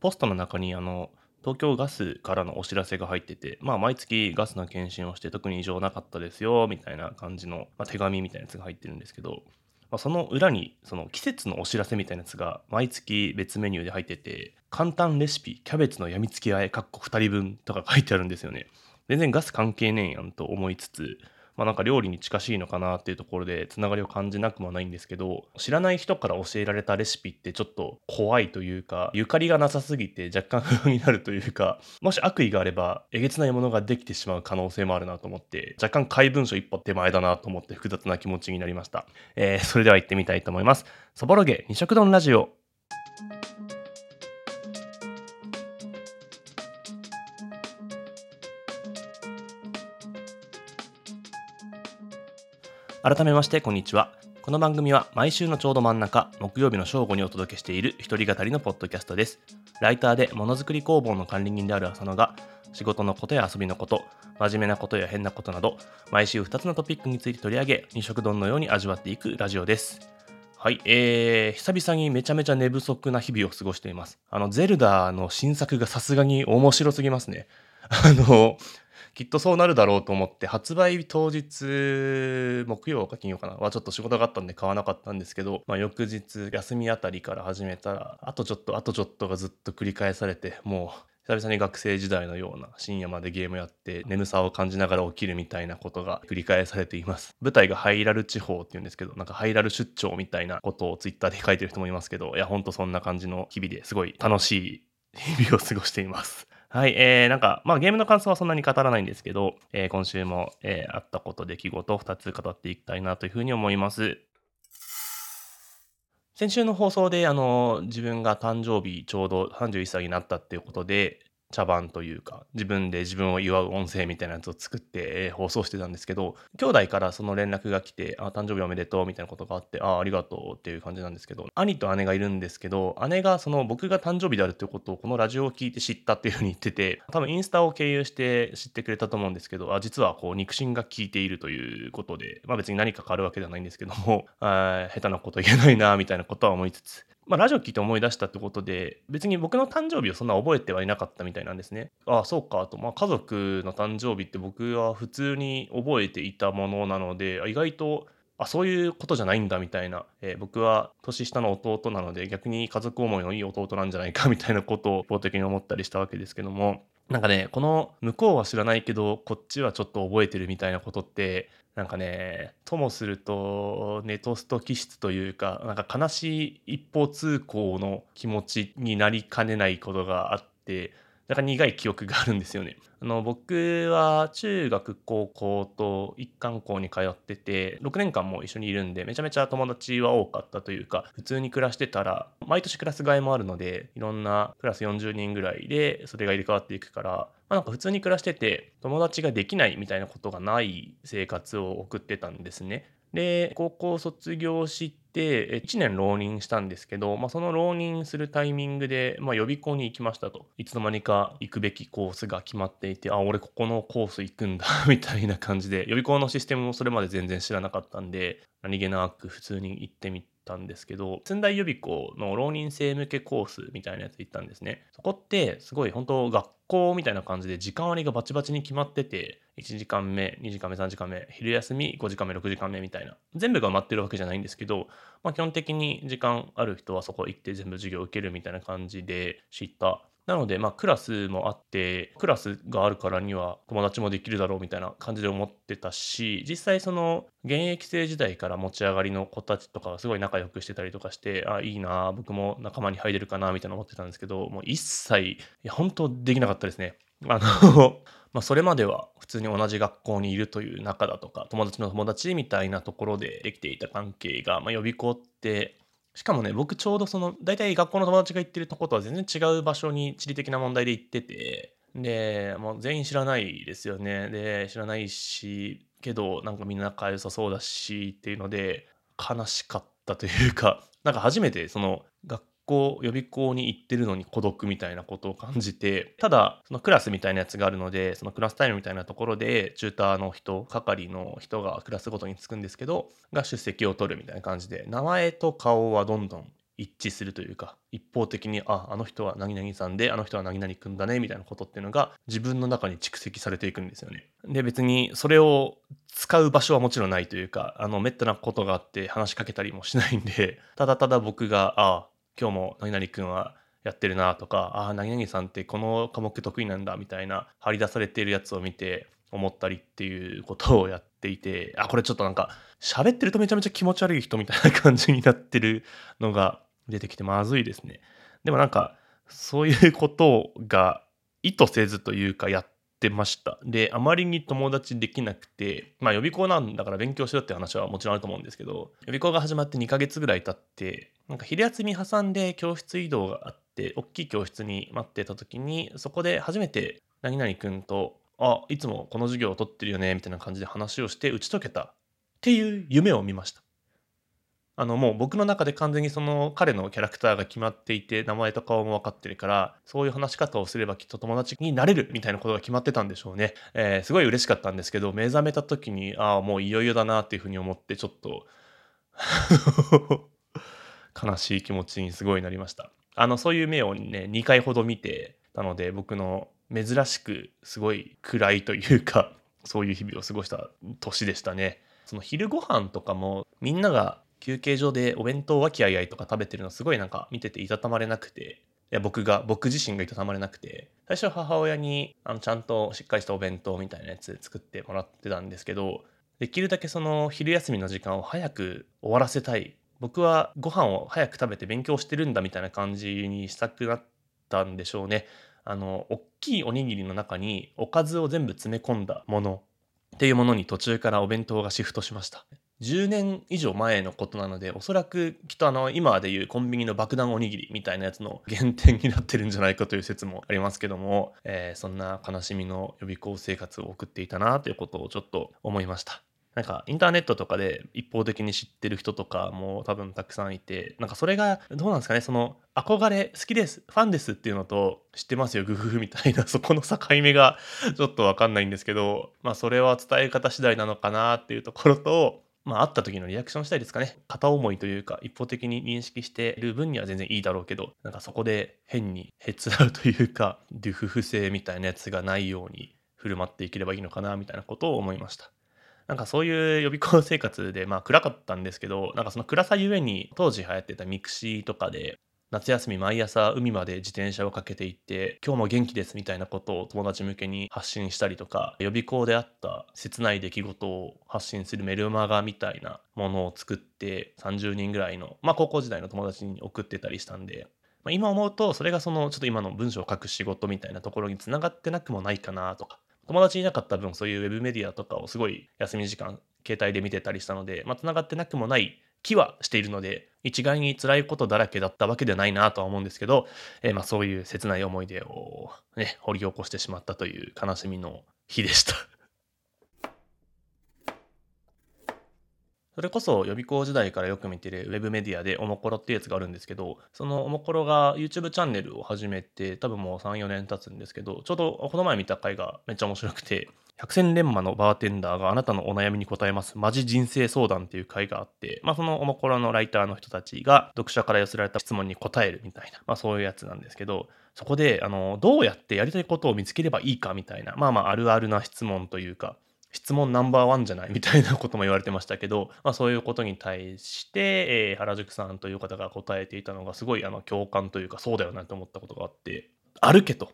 ポストの中にあの東京ガスからのお知らせが入ってて、まあ、毎月ガスの検診をして特に異常なかったですよみたいな感じの、まあ、手紙みたいなやつが入ってるんですけど、まあ、その裏にその季節のお知らせみたいなやつが毎月別メニューで入ってて簡単レシピキャベツのやみつきあえかっこ2人分とか書いてあるんですよね。全然ガス関係ねえやんと思いつつまあ、なんか料理に近しいのかなっていうところでつながりを感じなくもないんですけど知らない人から教えられたレシピってちょっと怖いというかゆかりがなさすぎて若干不安になるというかもし悪意があればえげつないものができてしまう可能性もあるなと思って若干怪文書一歩手前だなと思って複雑な気持ちになりました、えー、それでは行ってみたいと思います。そぼろげ二色丼ラジオ。改めましてこんにちはこの番組は毎週のちょうど真ん中木曜日の正午にお届けしている一人語りのポッドキャストですライターでものづくり工房の管理人である浅野が仕事のことや遊びのこと真面目なことや変なことなど毎週2つのトピックについて取り上げ二色丼のように味わっていくラジオですはい、えー、久々にめちゃめちゃ寝不足な日々を過ごしています。あの、ゼルダの新作がさすがに面白すぎますね。あの、きっとそうなるだろうと思って発売当日木曜か金曜かな？はちょっと仕事があったんで買わなかったんですけど、まあ、翌日休みあたりから始めたらあとちょっとあとちょっとがずっと繰り返されてもう久々に学生時代のような深夜までゲームやって眠さを感じながら起きるみたいなことが繰り返されています。舞台がハイラル地方っていうんですけど、なんかハイラル出張みたいなことをツイッターで書いてる人もいますけど、いや、ほんとそんな感じの日々ですごい楽しい日々を過ごしています。はい、えー、なんか、まあゲームの感想はそんなに語らないんですけど、えー、今週も、えー、あったこと、出来事を2つ語っていきたいなというふうに思います。先週の放送で、あの、自分が誕生日ちょうど31歳になったっていうことで、茶番というか自分で自分を祝う音声みたいなやつを作って、放送してたんですけど兄弟からその連絡が来て「あ誕生日おめでとう」みたいなことがあって「あありがとう」っていう感じなんですけど兄と姉がいるんですけど姉がその僕が誕生日であるっていうことをこのラジオを聞いて知ったっていうふうに言ってて多分インスタを経由して知ってくれたと思うんですけどあ実はこう肉親が聞いているということでまあ別に何か変わるわけではないんですけども下手なこと言えないなみたいなことは思いつつまあ、ラジオ聞いて思い出したってことで、別に僕の誕生日をそんな覚えてはいなかったみたいなんですね。ああ、そうかと。まあ、家族の誕生日って僕は普通に覚えていたものなので、意外と、あ、そういうことじゃないんだみたいな。えー、僕は年下の弟なので、逆に家族思いのいい弟なんじゃないかみたいなことを法的に思ったりしたわけですけども、なんかね、この向こうは知らないけど、こっちはちょっと覚えてるみたいなことって、なんかね、ともするとネトスト気質というか、なんか悲しい一方通行の気持ちになりかねないことがあって、なんか苦い記憶があるんですよね。あの僕は中学高校と一貫校に通ってて6年間も一緒にいるんでめちゃめちゃ友達は多かったというか普通に暮らしてたら毎年クラス替えもあるのでいろんなクラス40人ぐらいでそれが入れ替わっていくからまあ、なんか普通に暮らしてて友達ができないみたいなことがない生活を送ってたんですね。で高校卒業して1年浪人したんですけど、まあ、その浪人するタイミングで、まあ、予備校に行きましたと。いつの間にか行くべきコースが決まっていてあ俺ここのコース行くんだ みたいな感じで予備校のシステムもそれまで全然知らなかったんで何気なく普通に行ってみたんですけど寸大予備校の浪人生向けコースみたいなやつ行ったんですね。そこってすごい本当学校みたいな感じで時間割がバチバチに決まってて1時間目2時間目3時間目昼休み5時間目6時間目みたいな。全部が埋まってるわけじゃないんですけど、まあ、基本的に時間ある人はそこ行って全部授業受けるみたいな感じで知ったなので、まあ、クラスもあって、クラスがあるからには友達もできるだろうみたいな感じで思ってたし、実際その現役生時代から持ち上がりの子たちとかがすごい仲良くしてたりとかして、あ、いいな、僕も仲間に入れるかなみたいな思ってたんですけど、もう一切、いや、本当できなかったですね。あの まあ、それまでは普通に同じ学校にいるという仲だとか友達の友達みたいなところでできていた関係が、まあ、予備校ってしかもね、僕ちょうどその、大体学校の友達が行ってるとことは全然違う場所に地理的な問題で行ってて、で、もう全員知らないですよね。で、知らないし、けど、なんかみんな仲良さそうだしっていうので、悲しかったというか、なんか初めてその学校予備校に行ってるのに孤独みたいなことを感じてただそのクラスみたいなやつがあるのでそのクラスタイムみたいなところでチューターの人係の人がクラスごとにつくんですけどが出席を取るみたいな感じで名前と顔はどんどん一致するというか一方的にああの人は何々さんであの人は何々くんだねみたいなことっていうのが自分の中に蓄積されていくんですよね。で別にそれを使う場所はもちろんないというかあのめったなことがあって話しかけたりもしないんでただただ僕がああ今日も何々くんはやってるなとかああ何々さんってこの科目得意なんだみたいな張り出されているやつを見て思ったりっていうことをやっていてあこれちょっとなんか喋ってるとめちゃめちゃ気持ち悪い人みたいな感じになってるのが出てきてまずいですね。でもなんかそういうことが意図せずというかやってました。であまりに友達できなくてまあ予備校なんだから勉強しろって話はもちろんあると思うんですけど予備校が始まって2ヶ月ぐらい経ってなんか昼休み挟んで教室移動があって大きい教室に待ってた時にそこで初めて何々くんとあいつもこの授業を取ってるよねみたいな感じで話をして打ち解けたっていう夢を見ましたあのもう僕の中で完全にその彼のキャラクターが決まっていて名前と顔も分かってるからそういう話し方をすればきっと友達になれるみたいなことが決まってたんでしょうね、えー、すごい嬉しかったんですけど目覚めた時にああもういよいよだなっていうふうに思ってちょっと 悲しい気持ちにすごいなりましたあのそういう目をね2回ほど見てたので僕の珍しくすごい暗いというかそういう日々を過ごした年でしたね。その昼ご飯とかもみんなが休憩所でお弁当和気あいあいとか食べてるのすごいなんか見てていたたまれなくて。いや僕が僕自身がいたたまれなくて。最初母親にあのちゃんとしっかりしたお弁当みたいなやつ作ってもらってたんですけどできるだけその昼休みの時間を早く終わらせたい。僕はご飯を早く食べて勉強してるんだみたいな感じにしたくなったんでしょうね。あの大きいおにぎりの中におかずを全部詰め込んだものっていうものに途中からお弁当がシフトしました。10年以上前のことなのでおそらくきっとあの今でいうコンビニの爆弾おにぎりみたいなやつの原点になってるんじゃないかという説もありますけども、えー、そんな悲しみの予備校生活を送っていたなということをちょっと思いました。なんかインターネットとかで一方的に知ってる人とかも多分たくさんいてなんかそれがどうなんですかねその憧れ好きですファンですっていうのと知ってますよグフフみたいな そこの境目がちょっと分かんないんですけどまあそれは伝え方次第なのかなっていうところとまあ、会った時のリアクション次第ですかね。片思いというか、一方的に認識している分には全然いいだろうけど、なんかそこで変にへつらうというか、デュフフ性みたいなやつがないように振る舞っていければいいのかな、みたいなことを思いました。なんかそういう予備校生活でまあ暗かったんですけどなんかその暗さゆえに当時流行ってたミクシーとかで夏休み毎朝海まで自転車をかけていって今日も元気ですみたいなことを友達向けに発信したりとか予備校であった切ない出来事を発信するメルマガみたいなものを作って30人ぐらいのまあ高校時代の友達に送ってたりしたんで、今思うとそれがそのちょっと今の文章を書く仕事みたいなところにつながってなくもないかなとか友達いなかった分そういうウェブメディアとかをすごい休み時間携帯で見てたりしたので、まあ、繋がってなくもない気はしているので一概に辛いことだらけだったわけではないなとは思うんですけど、えー、まあそういう切ない思い出をね掘り起こしてしまったという悲しみの日でした。それこそ予備校時代からよく見てるウェブメディアでおもころっていうやつがあるんですけど、そのおもころが YouTube チャンネルを始めて多分もう3、4年経つんですけど、ちょうどこの前見た回がめっちゃ面白くて、百戦錬磨のバーテンダーがあなたのお悩みに答えます。マジ人生相談っていう回があって、まあそのおもころのライターの人たちが読者から寄せられた質問に答えるみたいな、まあそういうやつなんですけど、そこで、あの、どうやってやりたいことを見つければいいかみたいな、まあまああるあるな質問というか、質問ナンバーワンじゃない？みたいなことも言われてましたけど、まあ、そういうことに対して、えー、原宿さんという方が答えていたのがすごいあの共感というかそうだよなと思ったことがあって歩けと。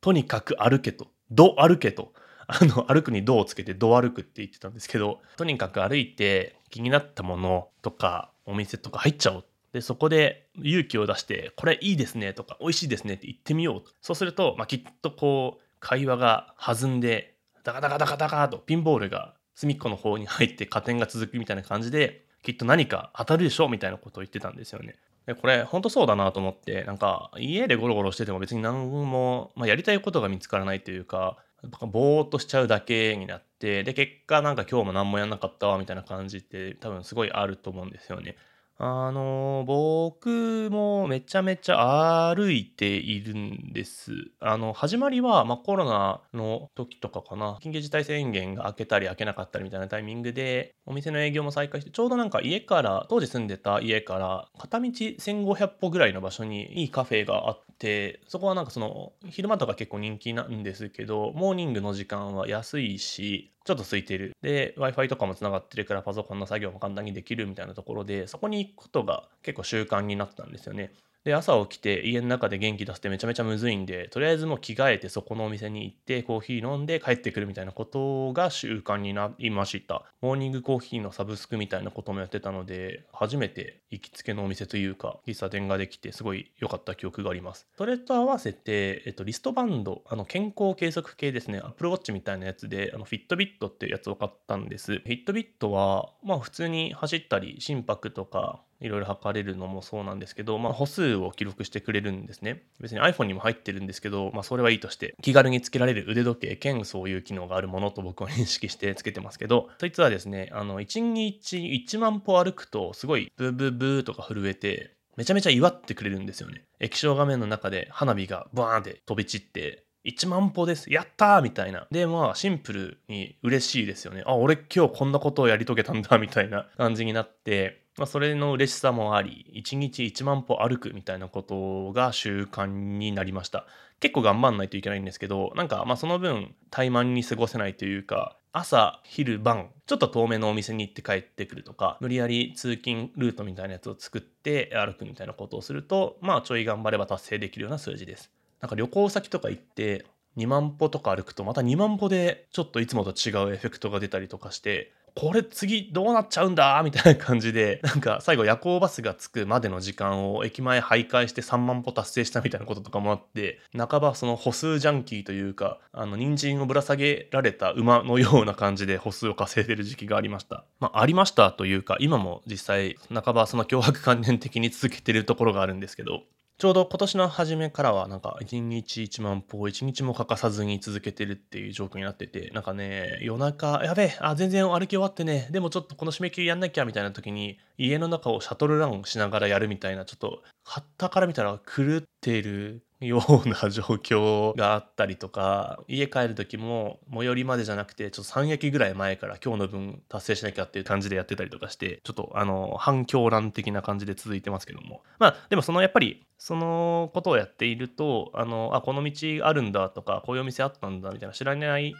とにかく歩けと。ど歩けと。あの歩くに「ど」をつけて「ど歩く」って言ってたんですけどとにかく歩いて気になったものとかお店とか入っちゃおう。でそこで勇気を出して「これいいですね」とか「美味しいですね」って言ってみようと。そうすると、まあ、きっとこう会話が弾んでダカダカダカダカとピンボールが隅っこの方に入って加点が続くみたいな感じできっと何か当たるでしょみたいなことを言ってたんですよね。でこれ本当そうだなと思ってなんか家でゴロゴロしてても別に何も、まあ、やりたいことが見つからないというかぼーっとしちゃうだけになってで結果なんか今日も何もやんなかったわみたいな感じって多分すごいあると思うんですよね。あの、僕もめちゃめちゃ歩いているんです。あの、始まりは、ま、コロナの時とかかな、緊急事態宣言が明けたり明けなかったりみたいなタイミングで、お店の営業も再開して、ちょうどなんか家から当時住んでた家から片道1500歩ぐらいの場所にいいカフェがあって、そこはなんかその、昼間とか結構人気なんですけど、モーニングの時間は安いし、ちょっと空いてる。で、Wi-Fi とかもつながってるからパソコンの作業も簡単にできるみたいなところで、そこに行くことが結構習慣になったんですよね。で、朝起きて家の中で元気出すってめちゃめちゃむずいんで、とりあえずもう着替えてそこのお店に行ってコーヒー飲んで帰ってくるみたいなことが習慣になりました。モーニングコーヒーのサブスクみたいなこともやってたので、初めて行きつけのお店というか、喫茶店ができてすごい良かった記憶があります。それと合わせて、えっと、リストバンド、あの、健康計測系ですね、Apple Watch みたいなやつで、あの、フィットビットっていうやつを買ったんです。フィットビットは、まあ普通に走ったり、心拍とか、いろいろ測れるのもそうなんですけど、まあ、歩数を記録してくれるんですね。別に iPhone にも入ってるんですけど、まあ、それはいいとして、気軽につけられる腕時計兼そういう機能があるものと僕は認識してつけてますけど、そいつはですね、あの、1日1万歩歩くと、すごいブーブーブーとか震えて、めちゃめちゃ祝ってくれるんですよね。液晶画面の中で花火がバーンって飛び散って、1万歩です。やったーみたいな。で、まあ、シンプルに嬉しいですよね。あ、俺今日こんなことをやり遂げたんだ、みたいな感じになって、まあ、それの嬉しさもあり、1日1万歩歩くみたいなことが習慣になりました。結構頑張んないといけないんですけど、なんかまあその分怠慢に過ごせないというか、朝、昼、晩、ちょっと遠めのお店に行って帰ってくるとか、無理やり通勤ルートみたいなやつを作って歩くみたいなことをすると、まあちょい頑張れば達成できるような数字です。なんか旅行先とか行って、2万歩とか歩くとまた2万歩でちょっといつもと違うエフェクトが出たりとかしてこれ次どうなっちゃうんだみたいな感じで、なんか最後夜行バスが着くまでの時間を駅前徘徊して3万歩達成したみたいなこととかもあって、半ばその歩数ジャンキーというか、あの、人参をぶら下げられた馬のような感じで歩数を稼いでる時期がありました。まあ、ありましたというか、今も実際、半ばその脅迫観念的に続けてるところがあるんですけど、ちょうど今年の初めからはなんか一日1万歩一日も欠かさずに続けてるっていう状況になってて、なんかね、夜中、やべえ、あ、全然歩き終わってね、でもちょっとこの締め切りやんなきゃみたいな時に、家の中をシャトルランしながらやるみたいな、ちょっと、はったから見たら狂ってるような状況があったりとか、家帰る時も最寄りまでじゃなくて、ちょっと3駅ぐらい前から今日の分達成しなきゃっていう感じでやってたりとかして、ちょっとあの、反狂乱的な感じで続いてますけども。まあ、でもそのやっぱり、そのことをやっていると、あの、あ、この道あるんだとか、こういうお店あったんだみたいな知らない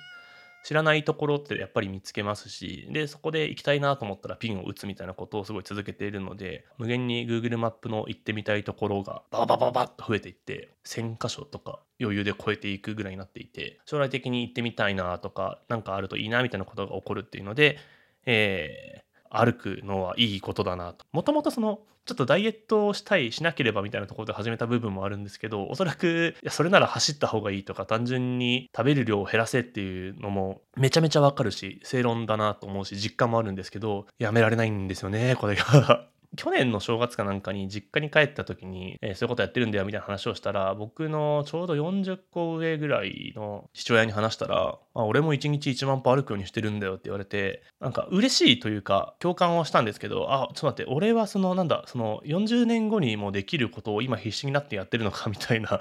知らないところってやっぱり見つけますし、で、そこで行きたいなと思ったらピンを打つみたいなことをすごい続けているので、無限に Google マップの行ってみたいところがバババババッと増えていって、1000箇所とか余裕で超えていくぐらいになっていて、将来的に行ってみたいなとか、なんかあるといいなみたいなことが起こるっていうので、えー、歩くのはいいことだなと。もともとその、ちょっとダイエットをしたい、しなければみたいなところで始めた部分もあるんですけど、おそらく、いや、それなら走った方がいいとか、単純に食べる量を減らせっていうのも、めちゃめちゃわかるし、正論だなと思うし、実感もあるんですけど、やめられないんですよね、これが去年の正月かなんかに実家に帰った時に、えー、そういうことやってるんだよみたいな話をしたら、僕のちょうど40個上ぐらいの父親に話したら、あ俺も1日1万歩歩くようにしてるんだよって言われて、なんか嬉しいというか共感はしたんですけど、あ、ちょっと待って、俺はそのなんだ、その40年後にもできることを今必死になってやってるのかみたいな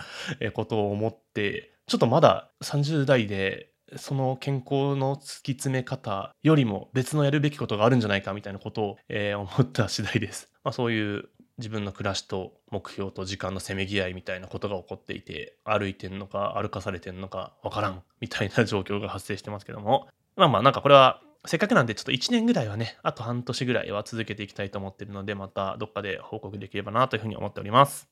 ことを思って、ちょっとまだ30代でその健康の突き詰め方よりも別のやるべきことがあるんじゃないかみたいなことを、えー、思った次第です。まあ、そういう自分の暮らしと目標と時間のせめぎ合いみたいなことが起こっていて歩いてんのか歩かされてんのかわからんみたいな状況が発生してますけどもまあまあなんかこれはせっかくなんでちょっと1年ぐらいはねあと半年ぐらいは続けていきたいと思ってるのでまたどっかで報告できればなというふうに思っております。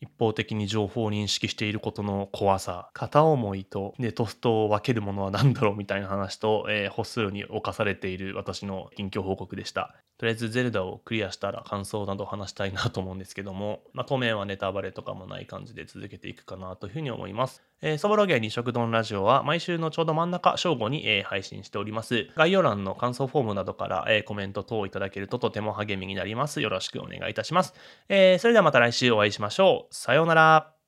一方的に情報を認識していることの怖さ、片思いと、で、トストを分けるものは何だろうみたいな話と、えー、歩数に侵されている私の近況報告でした。とりあえずゼルダをクリアしたら感想など話したいなと思うんですけども、まあ、当面はネタバレとかもない感じで続けていくかなというふうに思います。えー、そぼろげ二食丼ラジオは毎週のちょうど真ん中正午に、えー、配信しております。概要欄の感想フォームなどから、えー、コメント等をいただけるととても励みになります。よろしくお願いいたします。えー、それではまた来週お会いしましょう。さようなら。